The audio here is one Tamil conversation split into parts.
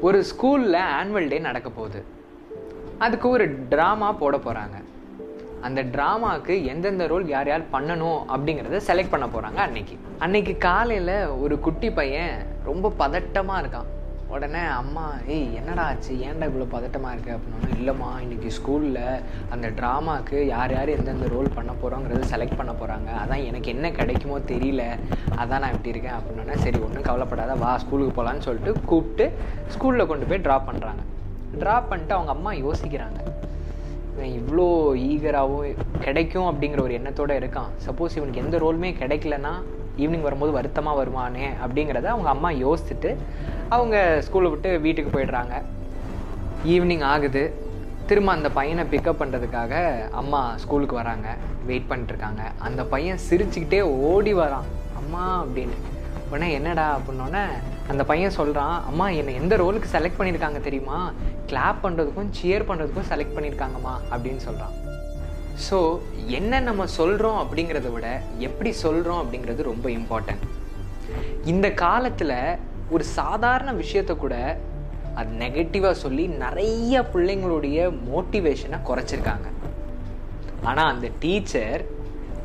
ஒரு ஸ்கூலில் ஆனுவல் டே நடக்க போகுது. அதுக்கு ஒரு ட்ராமா போட போகிறாங்க அந்த ட்ராமாவுக்கு எந்தெந்த ரோல் யார் யார் பண்ணணும் அப்படிங்கிறத செலக்ட் பண்ண போகிறாங்க அன்னைக்கு. அன்னைக்கு காலையில் ஒரு குட்டி பையன் ரொம்ப பதட்டமாக இருக்கான். உடனே அம்மா ஏய் என்னடா ஆச்சு? ஏன்டா இவ்வளோ பதட்டமாக இருக்குது அப்படின்னா இல்லைம்மா இன்னைக்கு ஸ்கூலில் அந்த ட்ராமாவுக்கு யார் யார் எந்தெந்த ரோல் பண்ண போகிறோங்கிறத செலக்ட் பண்ண போகிறாங்க அதான் எனக்கு என்ன கிடைக்குமோ தெரியல. அதான் நான் இப்படி இருக்கேன். அப்படின்னா சரி ஒன்றும் கவலைப்படாத. வா ஸ்கூலுக்கு போகலான்னு சொல்லிட்டு கூப்பிட்டு ஸ்கூலில் கொண்டு போய் ட்ராப் பண்ணுறாங்க ட்ராப் பண்ணிட்டு அவங்க அம்மா யோசிக்கிறாங்க. இவன் இவ்வளோ ஈகராகவும் கிடைக்கும் அப்படிங்கிற ஒரு எண்ணத்தோடு இருக்கான். சப்போஸ் இவனுக்கு எந்த ரோலுமே கிடைக்கலன்னா ஈவினிங் வரும்போது வருத்தமாக வருமானே அப்படிங்கிறத அவங்க அம்மா யோசிச்சுட்டு அவங்க ஸ்கூலை விட்டு வீட்டுக்கு போயிடுறாங்க. ஈவினிங் ஆகுது. திரும்ப அந்த பையனை பிக்கப் பண்ணுறதுக்காக அம்மா ஸ்கூலுக்கு வராங்க. வெயிட் பண்ணிட்டுருக்காங்க. அந்த பையன் சிரிச்சுக்கிட்டே ஓடி வரான். அம்மா அப்படின்னு. உடனே என்னடா? அப்படின்னோடனே அந்த பையன் சொல்கிறான் அம்மா என்னை எந்த ரோலுக்கு செலக்ட் பண்ணியிருக்காங்க தெரியுமா? கிளாப் பண்ணுறதுக்கும் சியர் பண்ணுறதுக்கும் செலக்ட் பண்ணியிருக்காங்கம்மா அப்படின்னு சொல்கிறான் ஸோ என்ன நம்ம சொல்கிறோம் அப்படிங்கிறத விட எப்படி சொல்கிறோம் அப்படிங்கிறது ரொம்ப இம்பார்ட்டன்ட் இந்த காலத்தில் ஒரு சாதாரண விஷயத்த கூட அது நெகட்டிவாக சொல்லி நிறைய பிள்ளைங்களுடைய மோட்டிவேஷனை குறைச்சிருக்காங்க. ஆனால் அந்த டீச்சர்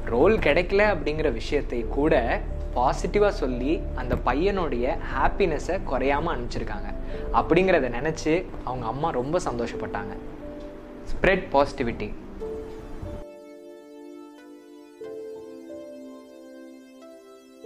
ரோல் கிடைக்கல அப்படிங்கிற விஷயத்தை கூட பாசிட்டிவாக சொல்லி அந்த பையனுடைய ஹாப்பினஸை குறையாமல் அனுப்பிச்சிருக்காங்க. அப்படிங்கிறத நினச்சி அவங்க அம்மா ரொம்ப சந்தோஷப்பட்டாங்க. Spread positivity